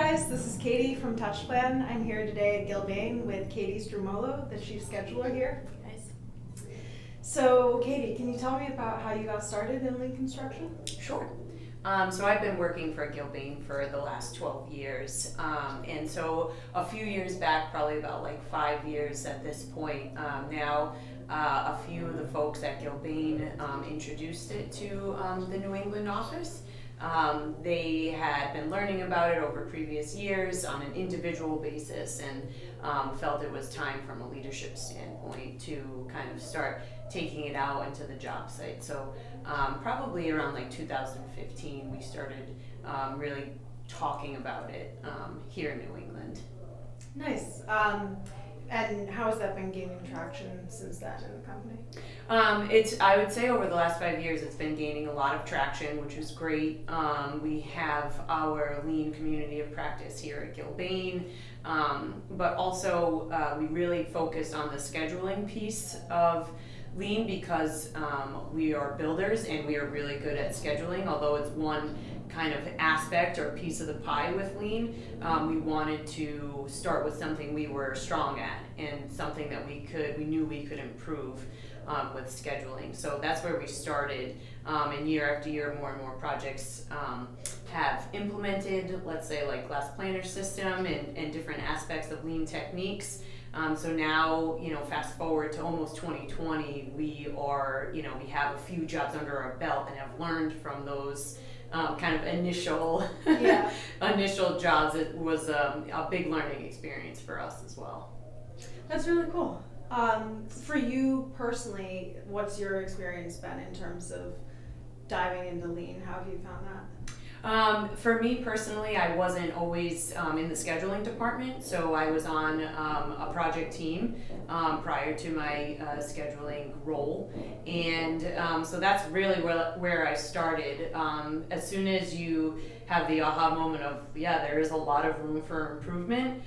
guys, this is Katie from TouchPlan. I'm here today at Gilbane with Katie Strumolo, the chief scheduler here. Nice. So, Katie, can you tell me about how you got started in lean construction? Sure. Um, so I've been working for Gilbane for the last 12 years. Um, and so a few years back, probably about like five years at this point, um, now uh, a few of the folks at Gilbane um, introduced it to um, the New England office. Um, they had been learning about it over previous years on an individual basis and um, felt it was time from a leadership standpoint to kind of start taking it out into the job site. So um, probably around like 2015, we started um, really talking about it um, here in New England. Nice. And how has that been gaining traction since then in the company? Um, it's I would say over the last five years, it's been gaining a lot of traction, which is great. Um, we have our lean community of practice here at Gilbane, um, but also uh, we really focused on the scheduling piece of lean because um, we are builders and we are really good at scheduling. Although it's one kind of aspect or piece of the pie with lean, um, we wanted to start with something we were strong at and something that we could we knew we could improve um, with scheduling. So that's where we started. Um, and year after year, more and more projects um, have implemented, let's say, like Last Planner system and, and different aspects of lean techniques. Um, so now, you know, fast forward to almost 2020, we are, you know, we have a few jobs under our belt and have learned from those um, kind of initial Yeah. initial jobs. It was um, a big learning experience for us as well. That's really cool. Um, for you personally, what's your experience been in terms of diving into lean? How have you found that? Um, for me personally, I wasn't always um, in the scheduling department, so I was on um, a project team um, prior to my uh, scheduling role, and um, so that's really where, where I started. Um, as soon as you have the aha moment of yeah, there is a lot of room for improvement,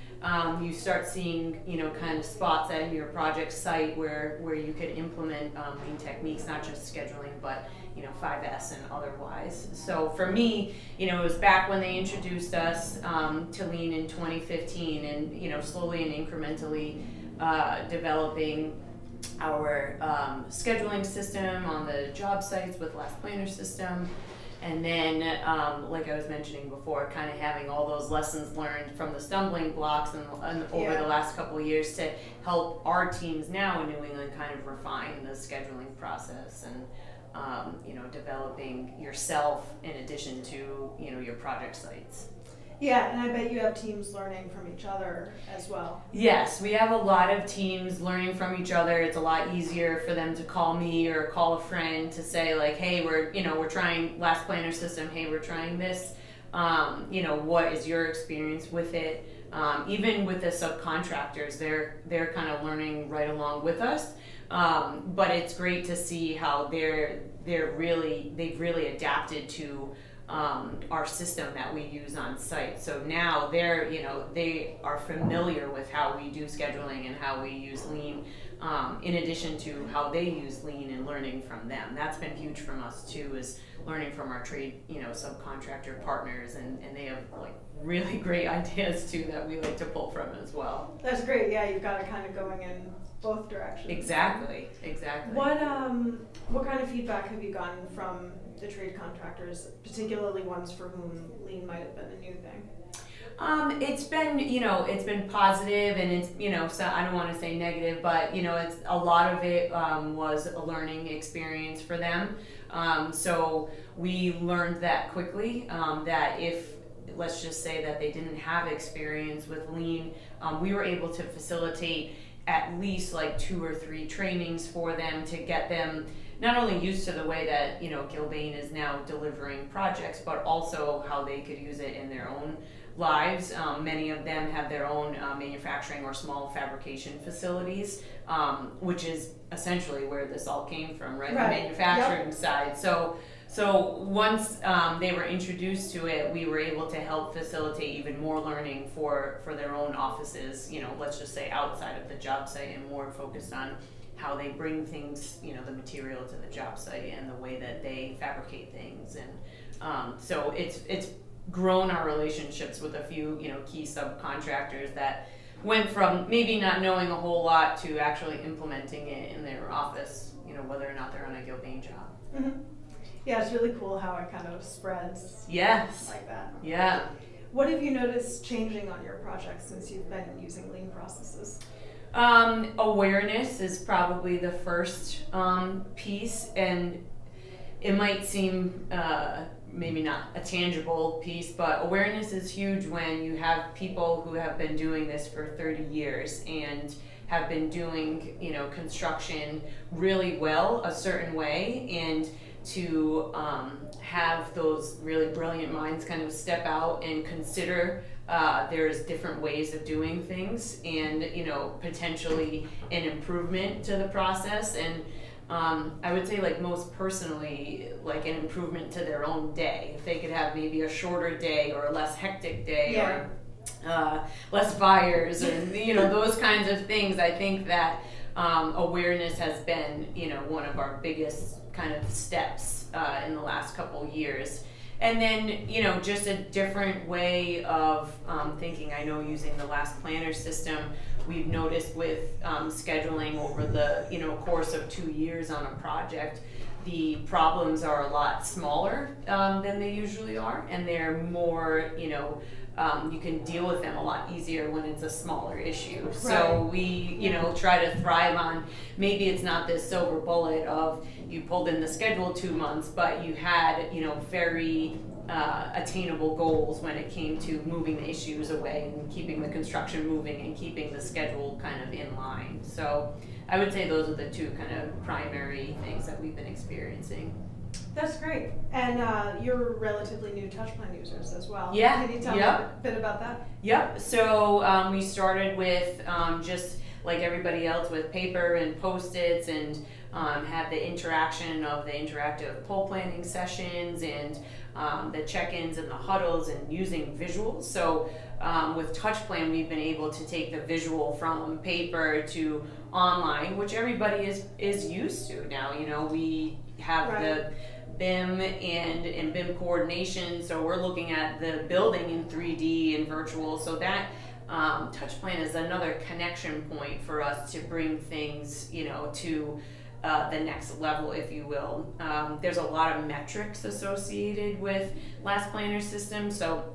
you start seeing you know kind of spots at your project site where where you could implement lean techniques, not just scheduling, but you know 5S and otherwise. So for me, you know, it was back when they introduced us um, to Lean in 2015, and you know, slowly and incrementally uh, developing our um, scheduling system on the job sites with Last Planner system. And then, um, like I was mentioning before, kind of having all those lessons learned from the stumbling blocks and, and over Yeah. the last couple of years to help our teams now in New England kind of refine the scheduling process and um, you know, developing yourself in addition to, you know, your project sites. Yeah, and I bet you have teams learning from each other as well. Yes, we have a lot of teams learning from each other. It's a lot easier for them to call me or call a friend to say like, "Hey, we're you know we're trying last planner system. Hey, we're trying this. Um, you know, what is your experience with it? Um, even with the subcontractors, they're they're kind of learning right along with us. Um, but it's great to see how they're they're really they've really adapted to um, our system that we use on site. So now they're you know they are familiar with how we do scheduling and how we use Lean. Um, in addition to how they use Lean and learning from them, that's been huge from us too. Is learning from our trade you know subcontractor partners and, and they have like really great ideas too that we like to pull from as well. That's great. Yeah, you've got it kind of going in both directions. Exactly, exactly. What um what kind of feedback have you gotten from the trade contractors, particularly ones for whom lean might have been a new thing? Um, it's been, you know, it's been positive and it's, you know, so I don't want to say negative, but, you know, it's a lot of it um, was a learning experience for them. Um, so we learned that quickly um, that if, let's just say that they didn't have experience with lean, um, we were able to facilitate at least like two or three trainings for them to get them not only used to the way that you know Gilbane is now delivering projects, but also how they could use it in their own lives. Um, many of them have their own uh, manufacturing or small fabrication facilities, um, which is essentially where this all came from, right? Right. The manufacturing side. So. So once um, they were introduced to it, we were able to help facilitate even more learning for, for their own offices. You know, let's just say outside of the job site and more focused on how they bring things, you know, the material to the job site and the way that they fabricate things. And um, so it's it's grown our relationships with a few, you know, key subcontractors that went from maybe not knowing a whole lot to actually implementing it in their office, you know, whether or not they're on a Gilbane job. Mm-hmm. Yeah, it's really cool how it kind of spreads. Yes. Like that. Yeah. What have you noticed changing on your project since you've been using lean processes? Um, awareness is probably the first um, piece, and it might seem uh, maybe not a tangible piece, but awareness is huge when you have people who have been doing this for 30 years and have been doing you know construction really well a certain way and to um, have those really brilliant minds kind of step out and consider uh, there's different ways of doing things and you know potentially an improvement to the process and um, I would say like most personally like an improvement to their own day if they could have maybe a shorter day or a less hectic day Yeah. or uh, less fires and you know those kinds of things I think that um, awareness has been you know one of our biggest kind of steps uh, in the last couple years. And then you know just a different way of um, thinking. I know using the last planner system we've noticed with um, scheduling over the you know course of two years on a project the problems are a lot smaller um, than they usually are and they're more you know um, you can deal with them a lot easier when it's a smaller issue. So we you know try to thrive on maybe it's not this silver bullet of you pulled in the schedule two months but you had you know very uh, attainable goals when it came to moving the issues away and keeping the construction moving and keeping the schedule kind of in line so i would say those are the two kind of primary things that we've been experiencing That's great. And uh, you're relatively new touchplan users as well. Yeah, Can you tell yep. me a bit about that? Yep. So um, we started with um, just like everybody else with paper and post-its and um, had the interaction of the interactive pull planning sessions and um, the check-ins and the huddles and using visuals. So um, with TouchPlan, we've been able to take the visual from paper to online, which everybody is is used to now. You know, we have the BIM and, and BIM coordination. So we're looking at the building in 3D and virtual. So that um, touch plan is another connection point for us to bring things, you know, to uh, the next level, if you will. Um, there's a lot of metrics associated with Last Planner system. So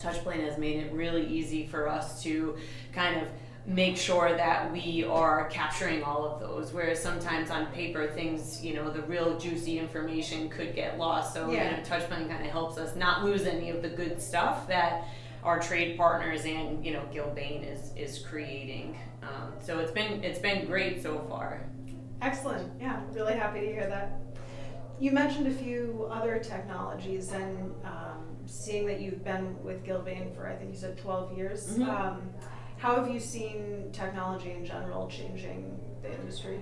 TouchPlan has made it really easy for us to kind of make sure that we are capturing all of those whereas sometimes on paper things you know the real juicy information could get lost so Yeah. you know touchplan kind of helps us not lose any of the good stuff that our trade partners and you know gilbane is is creating um, so it's been it's been great so far Excellent. Yeah, really happy to hear that. You mentioned a few other technologies, and um, seeing that you've been with Gilbane for I think you said 12 years. Mhm. Um, how have you seen technology in general changing the industry?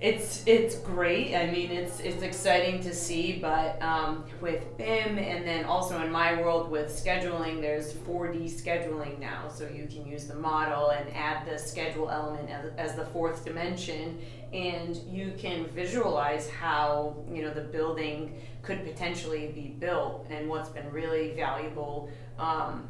It's it's great. I mean, it's it's exciting to see, but um, with BIM and then also in my world with scheduling, there's 4D scheduling now, so you can use the model and add the schedule element as, as the fourth dimension, and you can visualize how you know the building could potentially be built. And what's been really valuable. Um,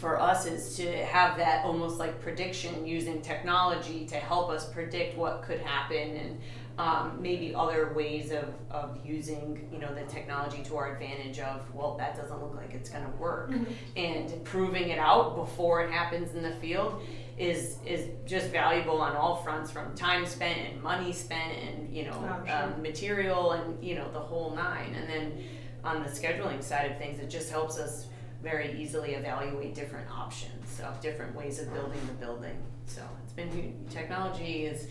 for us is to have that almost like prediction using technology to help us predict what could happen and um, maybe other ways of, of using you know the technology to our advantage of well that doesn't look like it's going to work and proving it out before it happens in the field is is just valuable on all fronts from time spent and money spent and you know Oh, sure. um, material and you know the whole nine. And then on the scheduling side of things it just helps us very easily evaluate different options of different ways of building the building. So it's been technology is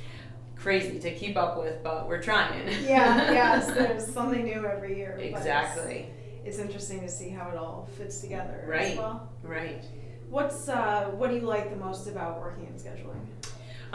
crazy to keep up with, but we're trying. Yeah, yes, there's something new every year. but it's- exactly. It's, interesting to see how it all fits together as Right. well. Right. What's uh, what do you like the most about working in scheduling?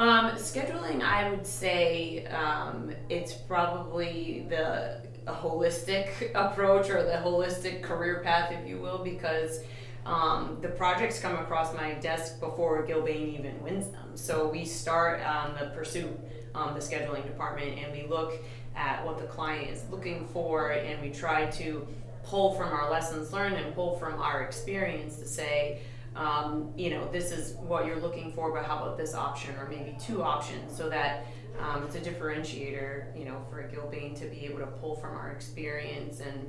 Um, scheduling, I would say um, it's probably the holistic approach or the holistic career path, if you will, because um, the projects come across my desk before Gilbane even wins them. So we start on the pursuit, um, the scheduling department, and we look at what the client is looking for, and we try to pull from our lessons learned and pull from our experience to say, um, you know, this is what you're looking for, but how about this option or maybe two options so that um, it's a differentiator, you know, for Gilbane to be able to pull from our experience and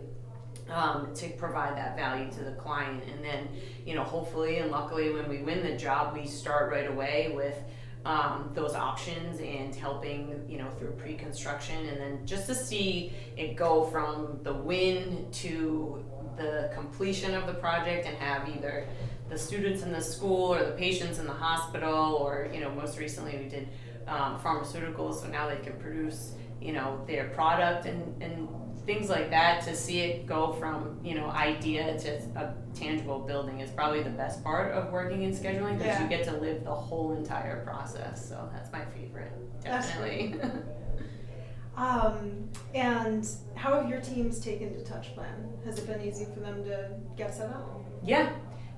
um, to provide that value to the client. And then, you know, hopefully and luckily when we win the job, we start right away with um, those options and helping, you know, through pre-construction and then just to see it go from the win to the completion of the project and have either the students in the school or the patients in the hospital or, you know, most recently we did um, pharmaceuticals, so now they can produce, you know, their product and, and things like that to see it go from you know idea to a tangible building is probably the best part of working in scheduling because Yeah. you get to live the whole entire process so that's my favorite definitely Um, and how have your teams taken to Touch Plan? Has it been easy for them to get set up? Yeah,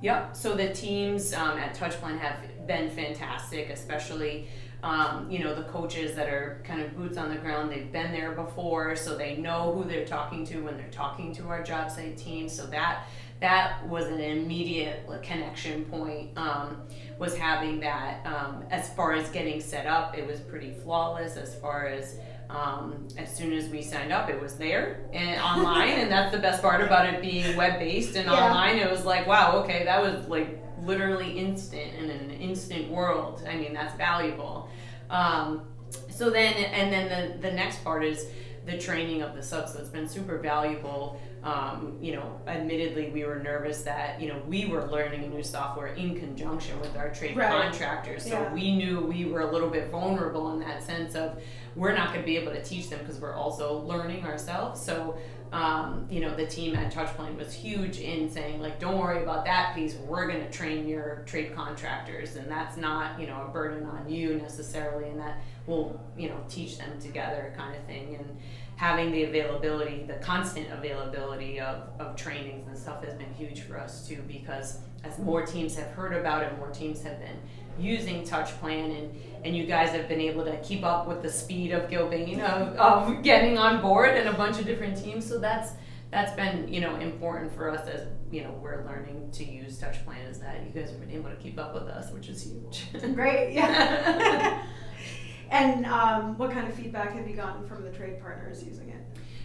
yep. So the teams um, at Touchplan have been fantastic, especially um, you know the coaches that are kind of boots on the ground. They've been there before, so they know who they're talking to when they're talking to our job site team. So that that was an immediate connection point. Um, was having that um, as far as getting set up, it was pretty flawless. As far as um, as soon as we signed up, it was there and online, and that's the best part about it being web based and Yeah. online. It was like, wow, okay, that was like literally instant in an instant world. I mean, that's valuable. Um, so then, and then the the next part is the training of the subs. So it's been super valuable. Um, you know, admittedly, we were nervous that you know we were learning a new software in conjunction with our trade Right. contractors. So Yeah. we knew we were a little bit vulnerable in that sense of we're not going to be able to teach them because we're also learning ourselves. So, um, you know, the team at TouchPlan was huge in saying, like, don't worry about that piece. We're going to train your trade contractors, and that's not, you know, a burden on you necessarily, and that we'll, you know, teach them together kind of thing. And having the availability, the constant availability of, of trainings and stuff has been huge for us too, because as more teams have heard about it, more teams have been using touch plan and and you guys have been able to keep up with the speed of Gilbane of, of getting on board and a bunch of different teams so that's that's been you know important for us as you know we're learning to use touch plan is that you guys have been able to keep up with us which is huge Great, yeah. and um, what kind of feedback have you gotten from the trade partners using it?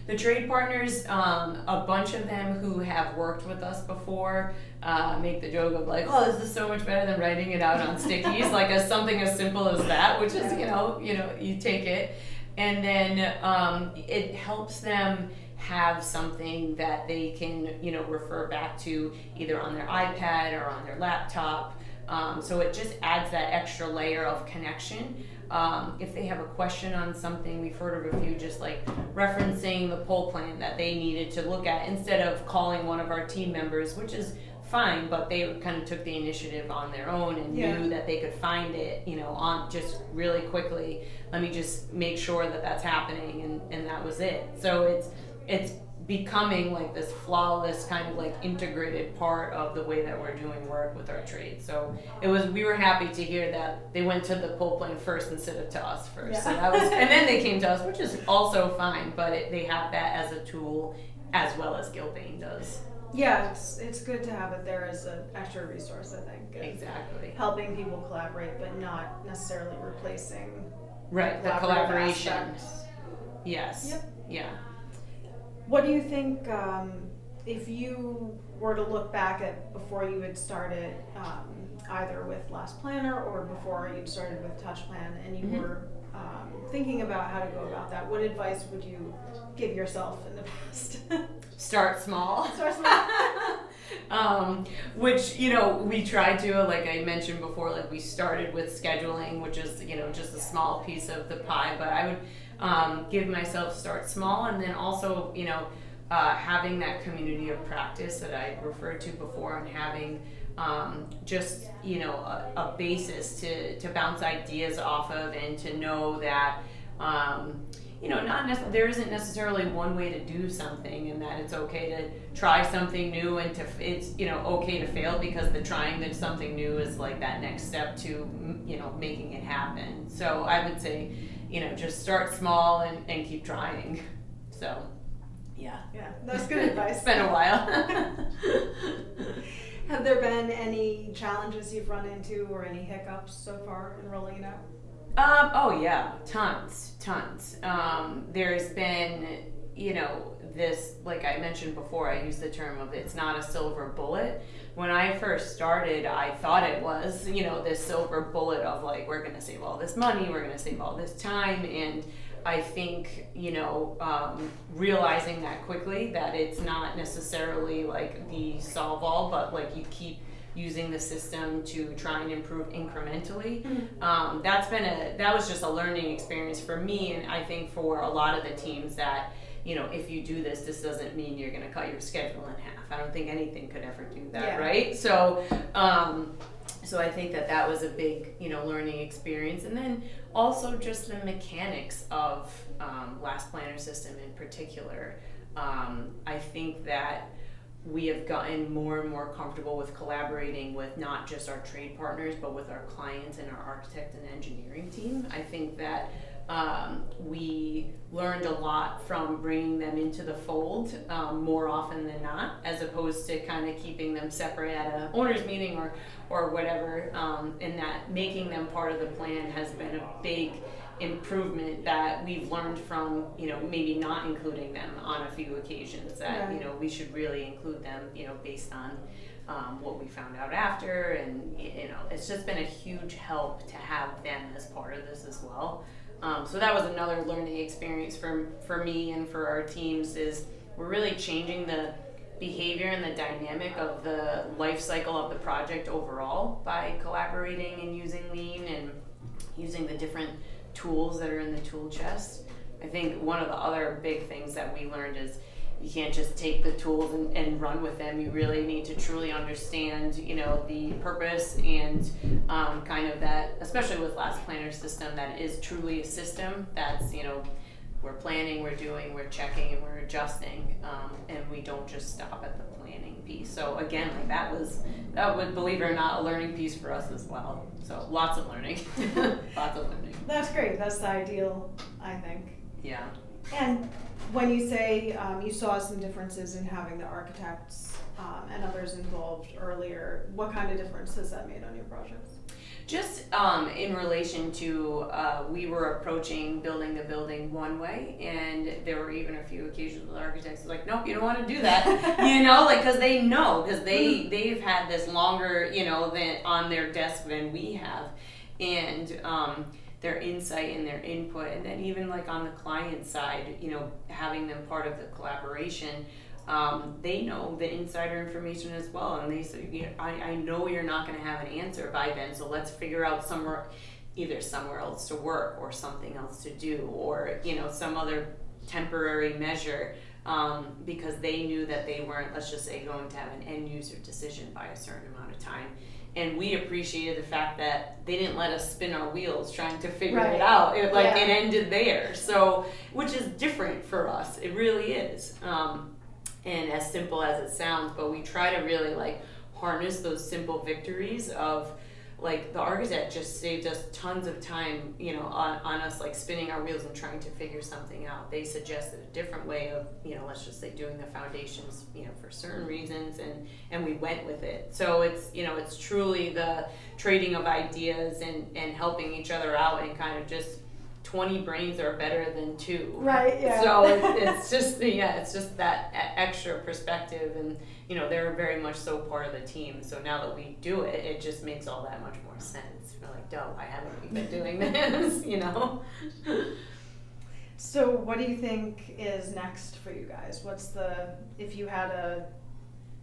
The trade partners, um, a bunch of them who have worked with us before, uh, make the joke of like, "Oh, this is so much better than writing it out on stickies." like as something as simple as that, which is you know, you know, you take it, and then um, it helps them have something that they can you know refer back to either on their iPad or on their laptop. Um, so it just adds that extra layer of connection. Um, if they have a question on something, we've heard of a few just like referencing the pull plan that they needed to look at instead of calling one of our team members, which is fine, but they kind of took the initiative on their own and Yeah. knew that they could find it, you know, on just really quickly. Let me just make sure that that's happening, and, and that was it. So it's it's becoming like this flawless kind of like integrated part of the way that we're doing work with our trade. So it was we were happy to hear that they went to the pull plan first instead of to us first. Yeah. So that was and then they came to us, which is also fine, but it, they have that as a tool as well as Gilbane does. Yeah, it's, it's good to have it there as an extra resource, I think. Exactly. Helping people collaborate, but not necessarily replacing Right, the collaboration. Yes. Yep. Yeah. What do you think, um, if you were to look back at before you had started, um, either with Last Planner or before you'd started with Touch Plan, and you Mhm. were um, thinking about how to go about that, what advice would you give yourself in the past? Start small. Start small. um, which you know we tried to like i mentioned before like we started with scheduling which is you know just a small piece of the pie but i would um, give myself start small and then also you know uh, having that community of practice that i referred to before and having um, just you know a, a basis to, to bounce ideas off of and to know that um, you know not nec- there isn't necessarily one way to do something and that it's okay to try something new and to f- it's you know okay to fail because the trying that something new is like that next step to you know making it happen so i would say you know just start small and, and keep trying so yeah Yeah, that's good advice. it's been a while. Have there been any challenges you've run into or any hiccups so far in rolling it out? Um, oh yeah, tons, tons. Um, there's been, you know, this like I mentioned before. I use the term of it's not a silver bullet. When I first started, I thought it was, you know, this silver bullet of like we're gonna save all this money, we're gonna save all this time, and I think, you know, um, realizing that quickly that it's not necessarily like the solve all, but like you keep using the system to try and improve incrementally. Mm-hmm. Um, that's been a that was just a learning experience for me, and I think for a lot of the teams that you know if you do this, this doesn't mean you're going to cut your schedule in half. I don't think anything could ever do that, yeah. right? So. Um, so I think that that was a big, you know, learning experience, and then also just the mechanics of um, Last Planner System in particular. Um, I think that we have gotten more and more comfortable with collaborating with not just our trade partners, but with our clients and our architect and engineering team. I think that um, we learned a lot from bringing them into the fold um, more often than not, as opposed to kind of keeping them separate at a owners meeting or or whatever. Um, and that making them part of the plan has been a big improvement that we've learned from you know maybe not including them on a few occasions that right. you know we should really include them you know based on um, what we found out after and you know it's just been a huge help to have them as part of this as well um, so that was another learning experience for for me and for our teams is we're really changing the behavior and the dynamic of the life cycle of the project overall by collaborating and using lean and using the different tools that are in the tool chest. I think one of the other big things that we learned is you can't just take the tools and, and run with them. You really need to truly understand, you know, the purpose and um, kind of that, especially with Last Planner system, that is truly a system that's, you know, we're planning, we're doing, we're checking, and we're adjusting, um, and we don't just stop at the piece. So again, like that was that would believe it or not a learning piece for us as well. So lots of learning, lots of learning. That's great. That's the ideal, I think. Yeah. And when you say um, you saw some differences in having the architects um, and others involved earlier, what kind of difference has that made on your projects? Just um, in relation to, uh, we were approaching building the building one way, and there were even a few occasions with architects like, "Nope, you don't want to do that," you know, like because they know because they mm. they've had this longer, you know, than on their desk than we have, and um, their insight and their input, and then even like on the client side, you know, having them part of the collaboration um, they know the insider information as well. And they say, I, I know you're not going to have an answer by then, so let's figure out somewhere, either somewhere else to work or something else to do, or you know some other temporary measure. Um, because they knew that they weren't, let's just say, going to have an end user decision by a certain amount of time. And we appreciated the fact that they didn't let us spin our wheels trying to figure right. it out. It like yeah. it ended there. So, which is different for us. It really is. Um, and as simple as it sounds, but we try to really like harness those simple victories of like the architect just saved us tons of time, you know, on, on us like spinning our wheels and trying to figure something out. They suggested a different way of, you know, let's just say doing the foundations, you know, for certain reasons and and we went with it. So it's, you know, it's truly the trading of ideas and and helping each other out and kind of just 20 brains are better than two. Right, yeah. So it's, just, yeah, it's just that extra perspective. And, you know, they're very much so part of the team. So now that we do it, it just makes all that much more sense. We're like, duh, why haven't we been doing this? you know? So, what do you think is next for you guys? What's the, if you had a,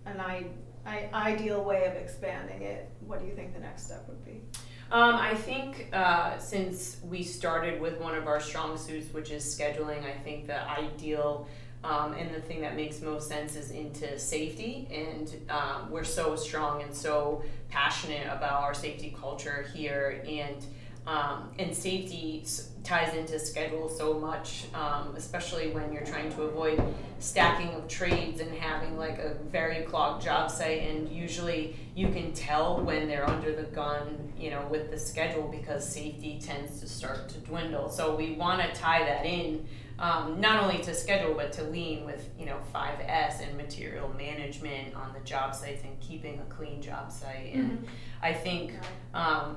an I, I, ideal way of expanding it, what do you think the next step would be? Um, I think uh, since we started with one of our strong suits, which is scheduling, I think the ideal um, and the thing that makes most sense is into safety. And um, we're so strong and so passionate about our safety culture here. And um, and safety ties into schedule so much, um, especially when you're trying to avoid stacking of trades and having like a very clogged job site. And usually you can tell when they're under the gun, you know, with the schedule because safety tends to start to dwindle. So we want to tie that in um, not only to schedule but to lean with you know 5S and material management on the job sites and keeping a clean job site. And I think, um,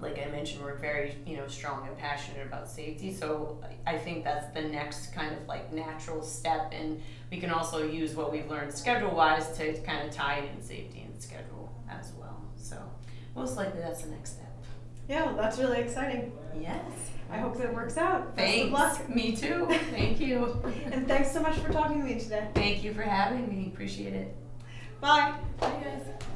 like I mentioned, we're very you know strong and passionate about safety. So I I think that's the next kind of like natural step, and we can also use what we've learned schedule wise to kind of tie in safety and schedule as well. So most likely that's the next step. Yeah, well, that's really exciting. Yes. I hope that works out. Best Thanks. of luck. Me too. Thank you. And thanks so much for talking to me today. Thank you for having me. Appreciate it. Bye. Bye, guys.